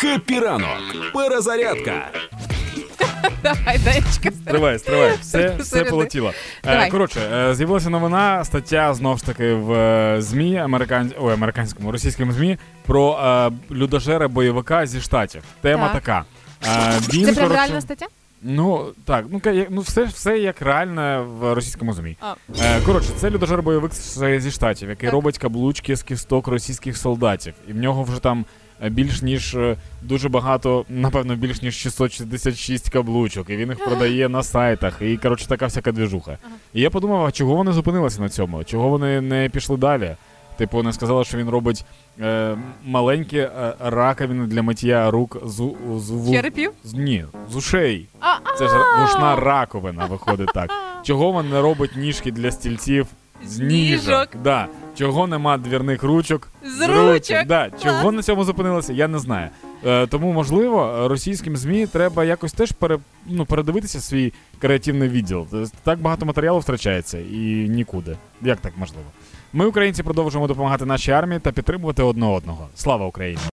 Happy ранок. Перезарядка. Давай, Данечка. Стривай, стривай, все, все полетіло. Е, Давай. коротше, е, з'явилася новина, стаття знов ж таки в е, ЗМІ, американ... Ой, американському, російському ЗМІ про е, людожера бойовика зі штатів. Тема Так. така. Е, він, Це прям реальна стаття? Ну так, ну ну все, все як реальне в російському ЗМІ. Е, коротше, це людожер бойовик зі штатів, який Так. робить каблучки з кісток російських солдатів. І в нього вже там більш ніж е, дуже багато, напевно, більш ніж 666 каблучок, і він їх продає на сайтах. І коротше, така всяка двіжуха. І я подумав, а чого вони зупинилися на цьому? Чого вони не пішли далі? Типу, не сказали, що він робить е, маленькі е, раковини для миття рук з, з, Черепів? з ні, з ушей. А, Це ж вушна раковина виходить так. Чого він не робить ніжки для стільців з ніжок. Да. Чого нема двірних ручок? З ручок. Да. Чого на цьому зупинилося, я не знаю. Е, тому, можливо, російським ЗМІ треба якось теж пере, ну, передивитися свій креативний відділ. Тобто Так багато матеріалу втрачається і нікуди. Як так можливо? Ми, українці, продовжуємо допомагати нашій армії та підтримувати одне одного. Слава Україні!